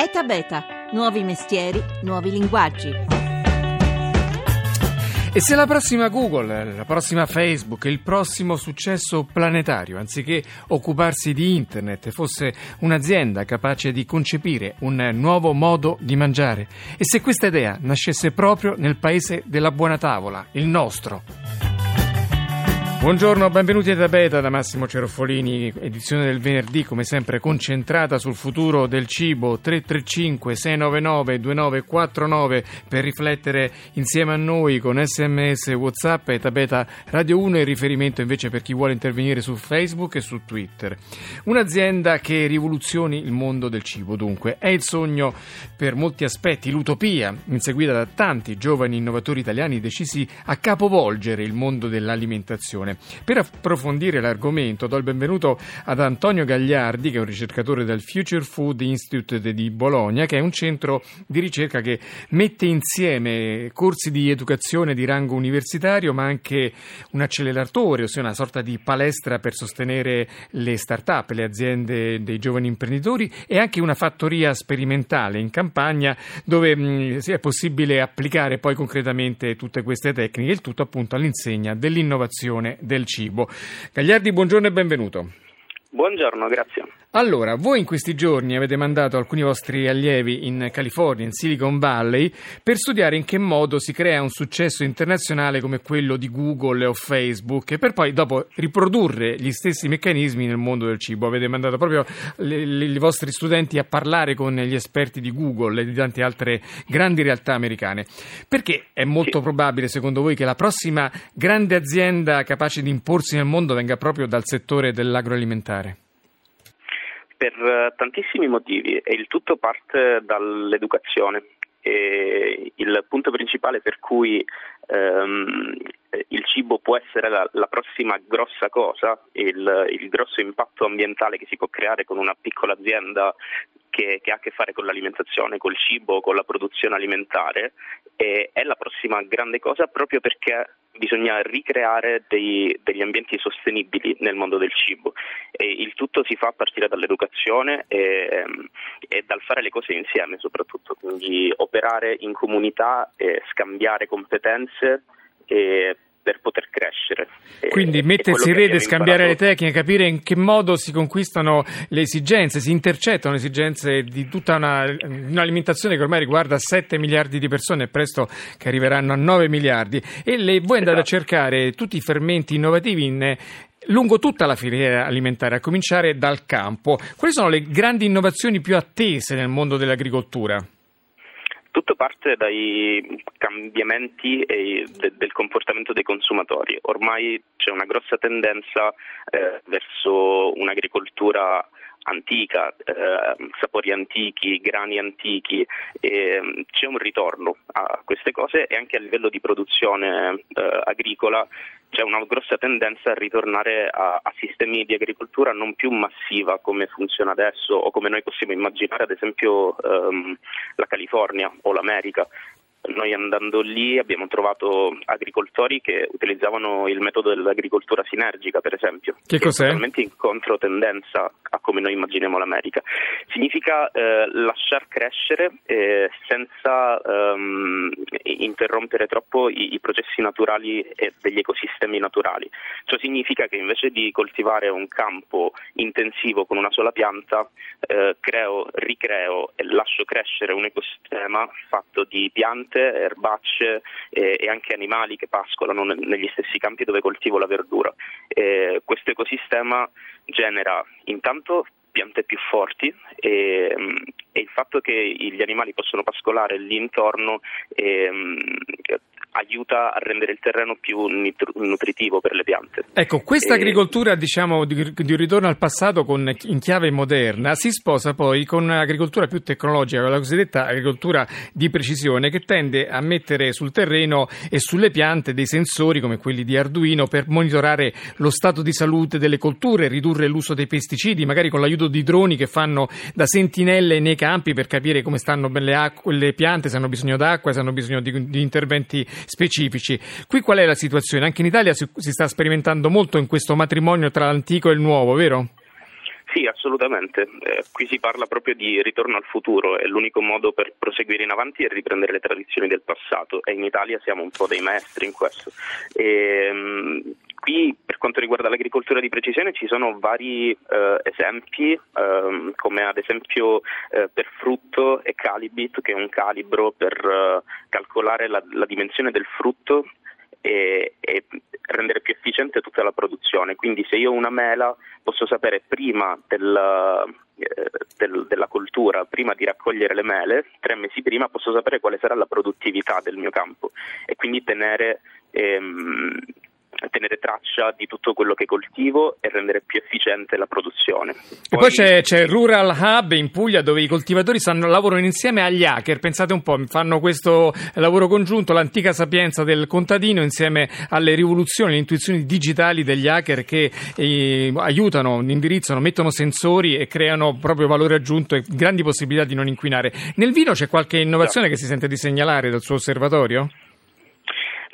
ETA Beta, nuovi mestieri, nuovi linguaggi. E se la prossima Google, la prossima Facebook, il prossimo successo planetario, anziché occuparsi di Internet, fosse un'azienda capace di concepire un nuovo modo di mangiare? E se questa idea nascesse proprio nel paese della buona tavola, il nostro? Buongiorno, benvenuti a Beta da Massimo Ceroffolini, edizione del venerdì come sempre concentrata sul futuro del cibo. 335 699 2949 per riflettere insieme a noi con sms, whatsapp e Tabeta Radio 1 e riferimento invece per chi vuole intervenire su Facebook e su Twitter. Un'azienda che rivoluzioni il mondo del cibo. Dunque è il sogno per molti aspetti, l'utopia inseguita da tanti giovani innovatori italiani decisi a capovolgere il mondo dell'alimentazione trasmissione. Per approfondire l'argomento do il benvenuto ad Antonio Gagliardi, che è un ricercatore del Future Food Institute di Bologna, che è un centro di ricerca che mette insieme corsi di educazione di rango universitario, ma anche un acceleratore, ossia una sorta di palestra per sostenere le start-up, le aziende dei giovani imprenditori e anche una fattoria sperimentale in campagna dove mh, è possibile applicare poi concretamente tutte queste tecniche, il tutto appunto all'insegna dell'innovazione del cibo. Gagliardi, buongiorno e benvenuto. Buongiorno, grazie. Allora, voi in questi giorni avete mandato alcuni vostri allievi in California, in Silicon Valley, per studiare in che modo si crea un successo internazionale come quello di Google o Facebook per poi dopo riprodurre gli stessi meccanismi nel mondo del cibo. Avete mandato proprio i vostri studenti a parlare con gli esperti di Google e di tante altre grandi realtà americane. Perché è molto probabile, secondo voi, che la prossima grande azienda capace di imporsi nel mondo venga proprio dal settore dell'agroalimentare? Per eh, tantissimi motivi e il tutto parte dall'educazione. E il punto principale per cui ehm, il cibo può essere la, la prossima grossa cosa, il, il, grosso impatto ambientale che si può creare con una piccola azienda che, che ha a che fare con l'alimentazione, col cibo, con la produzione alimentare, è la prossima grande cosa proprio perché bisogna ricreare dei, degli ambienti sostenibili nel mondo del cibo. E il tutto si fa a partire dall'educazione e, e dal fare le cose insieme soprattutto, quindi operare in comunità, scambiare competenze per poter crescere. Quindi mettersi in rete, scambiare le tecniche, capire in che modo si conquistano le esigenze, si intercettano le esigenze di tutta una, un'alimentazione che ormai riguarda 7 miliardi di persone e presto che arriveranno a 9 miliardi e le, voi andate esatto. a cercare tutti i fermenti innovativi in, lungo tutta la filiera alimentare, a cominciare dal campo. Quali sono le grandi innovazioni più attese nel mondo dell'agricoltura? Tutto parte dai cambiamenti de- del comportamento dei consumatori. Ormai c'è una grossa tendenza eh, verso un'agricoltura antica, eh, sapori antichi, grani antichi, eh, c'è un ritorno a queste cose e anche a livello di produzione eh, agricola c'è una grossa tendenza a ritornare a, a, sistemi di agricoltura non più massiva come funziona adesso o come noi possiamo immaginare ad esempio ehm, la California o l'America noi andando lì abbiamo trovato agricoltori che utilizzavano il metodo dell'agricoltura sinergica, per esempio. Che cos'è? È totalmente in controtendenza a come noi immaginiamo l'America. Significa eh, lasciar crescere eh, senza ehm, interrompere troppo i, i, processi naturali e degli ecosistemi naturali. Ciò significa che invece di coltivare un campo intensivo con una sola pianta, eh, creo, ricreo e lascio crescere un ecosistema fatto di piante piante, erbacce e, e anche animali che pascolano ne, negli stessi campi dove coltivo la verdura. E questo ecosistema genera intanto piante più forti e, e, il fatto che gli animali possono pascolare lì intorno e, aiuta a rendere il terreno più nutritivo per le piante. Ecco, questa agricoltura diciamo, di, di, ritorno al passato con, in chiave moderna si sposa poi con un'agricoltura più tecnologica, la cosiddetta agricoltura di precisione che tende a mettere sul terreno e sulle piante dei sensori come quelli di Arduino per monitorare lo stato di salute delle colture, ridurre l'uso dei pesticidi, magari con l'aiuto di droni che fanno da sentinelle nei campi per capire come stanno le, acque, le piante, se hanno bisogno d'acqua, se hanno bisogno di, di interventi specifici. Qui qual è la situazione? Anche in Italia si, si sta sperimentando molto in questo matrimonio tra l'antico e il nuovo, vero? Sì, assolutamente. Eh, qui si parla proprio di ritorno al futuro e l'unico modo per proseguire in avanti è riprendere le tradizioni del passato e in Italia siamo un po' dei maestri in questo. E, um, qui quanto riguarda l'agricoltura di precisione ci sono vari eh, esempi, ehm, come ad esempio eh, per frutto e calibit, che è un calibro per eh, calcolare la, la dimensione del frutto e, e, rendere più efficiente tutta la produzione. Quindi se io ho una mela posso sapere prima del, eh, del, della coltura, prima di raccogliere le mele, tre mesi prima posso sapere quale sarà la produttività del mio campo e quindi tenere ehm, tenere traccia di tutto quello che coltivo e rendere più efficiente la produzione. E poi, poi c'è, c'è, il Rural Hub in Puglia dove i coltivatori stanno, lavorano insieme agli hacker, pensate un po', fanno questo lavoro congiunto, l'antica sapienza del contadino insieme alle rivoluzioni, le intuizioni digitali degli hacker che eh, aiutano, indirizzano, mettono sensori e creano proprio valore aggiunto e grandi possibilità di non inquinare. Nel vino c'è qualche innovazione no. che si sente di segnalare dal suo osservatorio?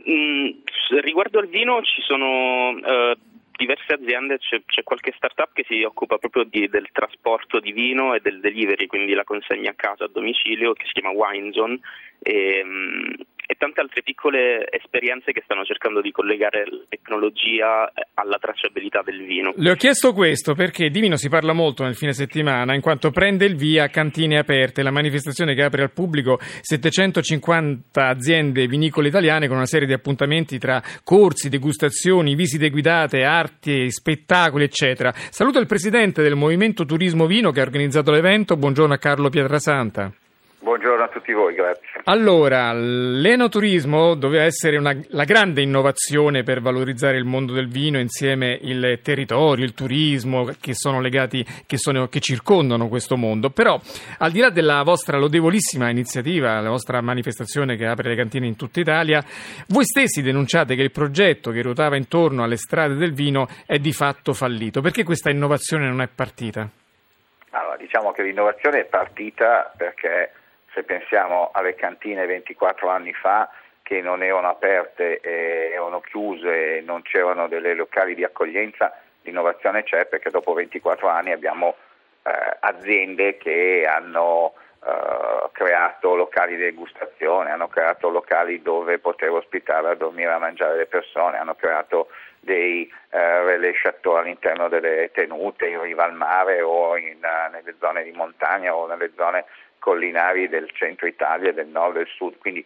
Mm, riguardo al vino ci sono uh, diverse aziende, c'è, c'è, qualche startup che si occupa proprio di, del trasporto di vino e del delivery, quindi la consegna a casa a domicilio, che si chiama Winezone. E, um, e tante altre piccole esperienze che stanno cercando di collegare la tecnologia eh, alla tracciabilità del vino. Le ho chiesto questo perché di vino si parla molto nel fine settimana, in quanto prende il via Cantine Aperte, la manifestazione che apre al pubblico 750 aziende vinicole italiane con una serie di appuntamenti tra corsi, degustazioni, visite guidate, arti, spettacoli, eccetera. Saluto il presidente del Movimento Turismo Vino che ha organizzato l'evento. Buongiorno a Carlo Pietrasanta. Buongiorno a tutti voi, grazie. Allora, l'enoturismo doveva essere una, la grande innovazione per valorizzare il mondo del vino insieme il territorio, il turismo che sono legati, che, sono, che circondano questo mondo. Però, al di là della vostra lodevolissima iniziativa, la vostra manifestazione che apre le cantine in tutta Italia, voi stessi denunciate che il progetto che ruotava intorno alle strade del vino è di fatto fallito. Perché questa innovazione non è partita? Allora, diciamo che l'innovazione è partita perché se pensiamo alle cantine 24 anni fa che non erano aperte, e erano chiuse, non c'erano delle locali di accoglienza, l'innovazione c'è perché dopo 24 anni abbiamo eh, aziende che hanno eh, creato locali di degustazione, hanno creato locali dove poter ospitare a dormire a mangiare le persone, hanno creato dei eh, relais chateau all'interno delle tenute in riva al mare o in, uh, nelle zone di montagna o nelle zone collinari del centro Italia, del nord e del sud. Quindi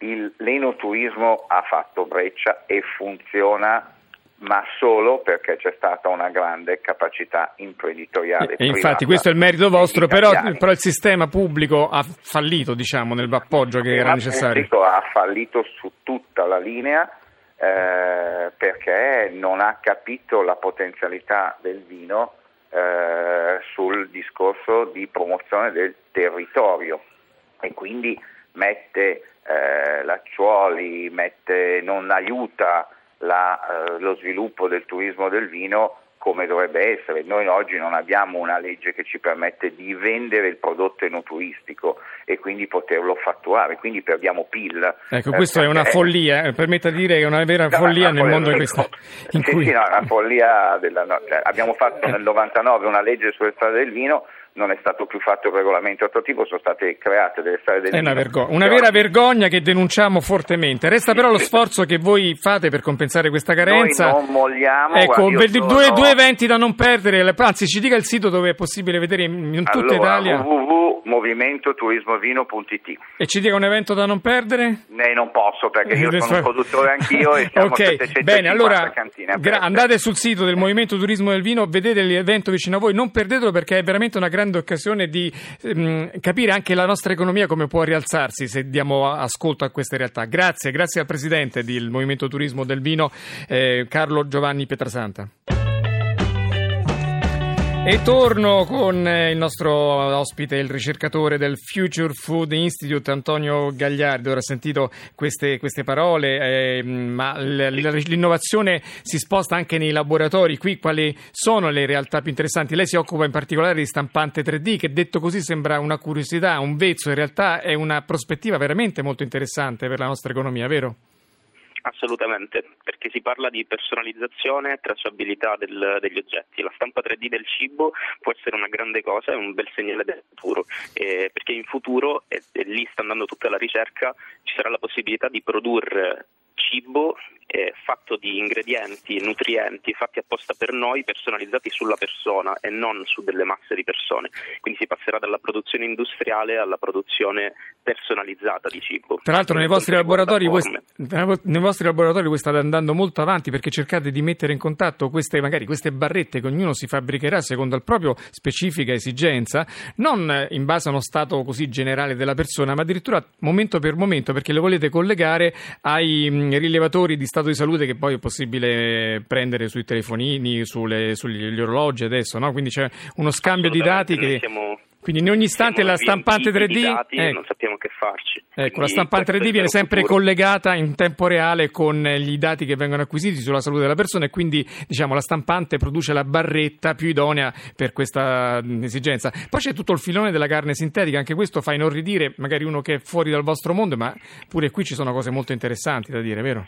il, l'enoturismo ha fatto breccia e funziona ma solo perché c'è stata una grande capacità imprenditoriale. E infatti questo è il merito vostro, però, però, il sistema pubblico ha fallito diciamo, nell'appoggio che era necessario. Il pubblico ha fallito su tutta la linea eh, perché non ha capito la potenzialità del vino eh, sul discorso di promozione del territorio. E quindi mette eh, lacciuoli, mette, non aiuta la, eh, lo sviluppo del turismo del vino come dovrebbe essere. Noi oggi non abbiamo una legge che ci permette di vendere il prodotto enotuistico e quindi poterlo fatturare, quindi perdiamo PIL. Ecco, questa eh, è una follia, eh, permetta di dire che è una vera no, follia nel mondo in, questa, in sì, cui... Sì, no, una follia della, cioè, abbiamo fatto nel 99 una legge sulle strade del vino non è stato più fatto il regolamento attuativo, sono state create delle strade del È una, vergogna, una vera vergogna che denunciamo fortemente. Resta però lo sforzo che voi fate per compensare questa carenza. Noi non molliamo. Ecco, guarda, sono... due, due, eventi da non perdere, anzi ci dica il sito dove è possibile vedere in, tutta allora, Italia. www.movimentoturismovino.it E ci dica un evento da non perdere? Ne non posso perché io sono un produttore anch'io e siamo Ok, bene, allora gra- andate sul sito del Movimento Turismo del Vino, vedete l'evento vicino a voi, non perdetelo perché è veramente una grande occasione di ehm, capire anche la nostra economia come può rialzarsi se diamo ascolto a queste realtà. Grazie, grazie al Presidente del Movimento Turismo del Vino, eh, Carlo Giovanni Pietrasanta. E torno con eh, il nostro ospite, il ricercatore del Future Food Institute, Antonio Gagliardi. Ora ho sentito queste, queste parole, eh, ma l'innovazione si sposta anche nei laboratori. Qui quali sono le realtà più interessanti? Lei si occupa in particolare di stampante 3D, che detto così sembra una curiosità, un vezzo, in realtà è una prospettiva veramente molto interessante per la nostra economia, vero? Assolutamente, perché si parla di personalizzazione e tracciabilità del, degli oggetti. La stampa 3D del cibo può essere una grande cosa, è un bel segnale del futuro, eh, perché in futuro, e, e lì sta andando tutta la ricerca, ci sarà la possibilità di produrre cibo eh, fatto di ingredienti, nutrienti fatti apposta per noi, personalizzati sulla persona e non su delle masse di persone. Quindi si passerà dalla produzione industriale alla produzione personalizzata di cibo. Tra l'altro nei vostri, voi, nei vostri, laboratori voi, state andando molto avanti perché cercate di mettere in contatto queste, magari queste barrette che ognuno si fabbricherà secondo la propria specifica esigenza, non in base a uno stato così generale della persona, ma addirittura momento per momento perché le volete collegare ai rilevatori di stato di salute che poi è possibile prendere sui telefonini, sulle, sugli orologi adesso, no? quindi c'è uno scambio di dati che... Siamo... Quindi in ogni istante la stampante 3D dati, ecco, non sappiamo che farci. Ecco, la stampante 3D viene sempre futuro. collegata in tempo reale con gli dati che vengono acquisiti sulla salute della persona e quindi diciamo, la stampante produce la barretta più idonea per questa esigenza. Poi c'è tutto il filone della carne sintetica, anche questo fa inorridire magari uno che è fuori dal vostro mondo, ma pure qui ci sono cose molto interessanti da dire, vero?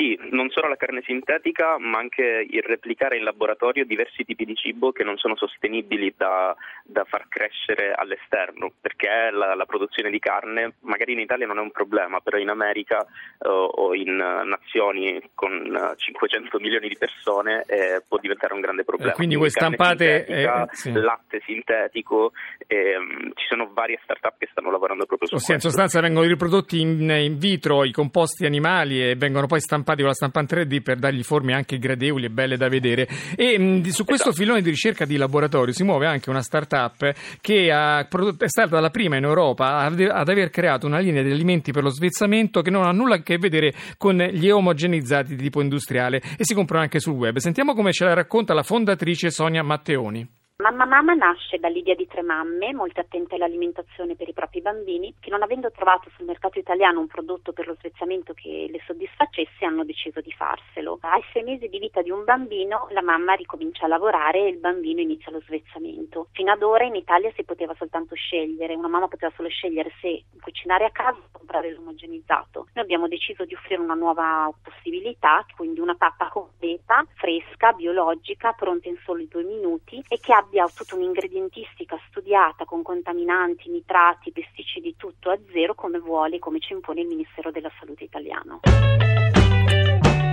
Sì, non solo la carne sintetica, ma anche il replicare in laboratorio diversi tipi di cibo che non sono sostenibili da, da far crescere all'esterno, perché la, la, produzione di carne magari in Italia non è un problema, però in America uh, o in nazioni con 500 milioni di persone eh, può diventare un grande problema. Eh, quindi voi stampate eh, sì. latte sintetico, ehm, ci sono varie start-up che stanno lavorando proprio su Ossia, questo. in sostanza vengono riprodotti in, in vitro i composti animali e vengono poi stampati stampati con la stampante 3D per dargli forme anche gradevoli e belle da vedere. E mh, su questo esatto. filone di ricerca di laboratorio si muove anche una start-up che ha, è stata la prima in Europa ad, ad aver creato una linea di alimenti per lo svezzamento che non ha nulla a che vedere con gli omogenizzati di tipo industriale e si comprano anche sul web. Sentiamo come ce la racconta la fondatrice Sonia Matteoni. Mamma Mamma nasce dall'idea di tre mamme, molto attente all'alimentazione per i propri bambini, che non avendo trovato sul mercato italiano un prodotto per lo svezzamento che le soddisfacesse, hanno deciso di farselo. Ai sei mesi di vita di un bambino, la mamma ricomincia a lavorare e il bambino inizia lo svezzamento. Fino ad ora in Italia si poteva soltanto scegliere, una mamma poteva solo scegliere se cucinare a casa o comprare l'omogenizzato. Noi abbiamo deciso di offrire una nuova possibilità, quindi una pappa completa, fresca, biologica, pronta in soli due minuti e che abbia abbia tutta un'ingredientistica studiata con contaminanti, nitrati, pesticidi, tutto a zero come vuole, come ci impone il Ministero della Salute italiano.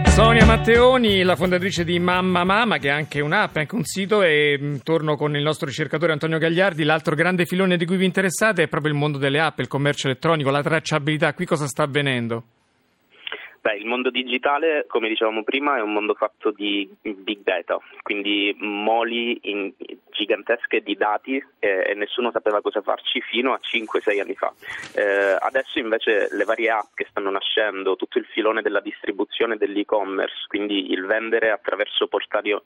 Sonia Matteoni, la fondatrice di Mamma Mama, che è anche un'app, anche un sito, e mm, torno con il nostro ricercatore Antonio Gagliardi. L'altro grande filone di cui vi interessate è proprio il mondo delle app, il commercio elettronico, la tracciabilità. Qui cosa sta avvenendo? Beh, il mondo digitale, come dicevamo prima, è un mondo fatto di big data, quindi moli gigantesche di dati eh, e nessuno sapeva cosa farci fino a 5-6 anni fa. Eh, adesso invece le varie app che stanno nascendo, tutto il filone della distribuzione dell'e-commerce, quindi il vendere attraverso portali eh,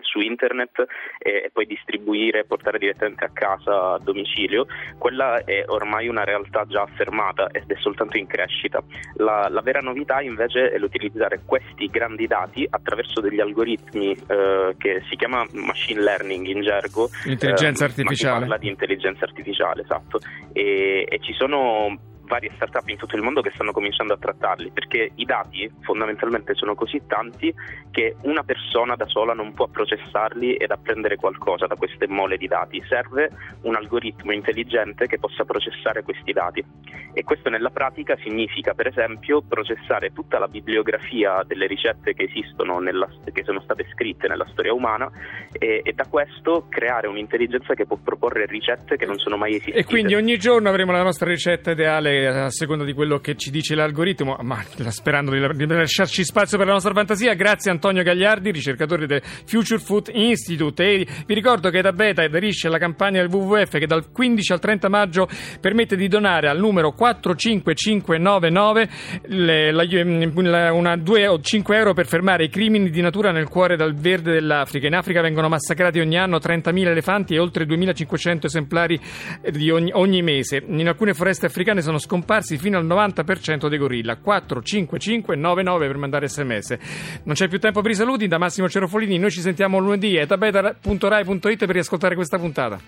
su internet e, e poi distribuire, portare direttamente a casa a domicilio, quella è ormai una realtà già affermata ed è soltanto in crescita. La, la vera novità invece invece è l'utilizzare questi grandi dati attraverso degli algoritmi eh, che si chiama machine learning in gergo. Intelligenza eh, artificiale. parla di intelligenza artificiale, esatto. E, e ci sono varie start-up in tutto il mondo che stanno cominciando a trattarli, perché i dati fondamentalmente sono così tanti che una persona da sola non può processarli ed apprendere qualcosa da queste mole di dati, serve un algoritmo intelligente che possa processare questi dati e questo nella pratica significa per esempio processare tutta la bibliografia delle ricette che esistono, nella, che sono state scritte nella storia umana e, e da questo creare un'intelligenza che può proporre ricette che non sono mai esistite. E quindi ogni giorno avremo la nostra ricetta ideale a seconda di quello che ci dice l'algoritmo, ma sperando di, lasciarci spazio per la nostra fantasia. Grazie Antonio Gagliardi, ricercatore del Future Food Institute. E vi ricordo che da Beta aderisce alla campagna del WWF che dal 15 al 30 maggio permette di donare al numero 45599 le, la, la, una 2 o 5 euro per fermare i crimini di natura nel cuore del verde dell'Africa. In Africa vengono massacrati ogni anno 30.000 elefanti e oltre 2.500 esemplari di ogni, ogni mese. In alcune foreste africane sono scomparsi fino al 90% dei gorilla. 45599 per mandare sms. Non c'è più tempo per i saluti, da Massimo Cerofolini, noi ci sentiamo lunedì a tabeta.rai.it per riascoltare questa puntata.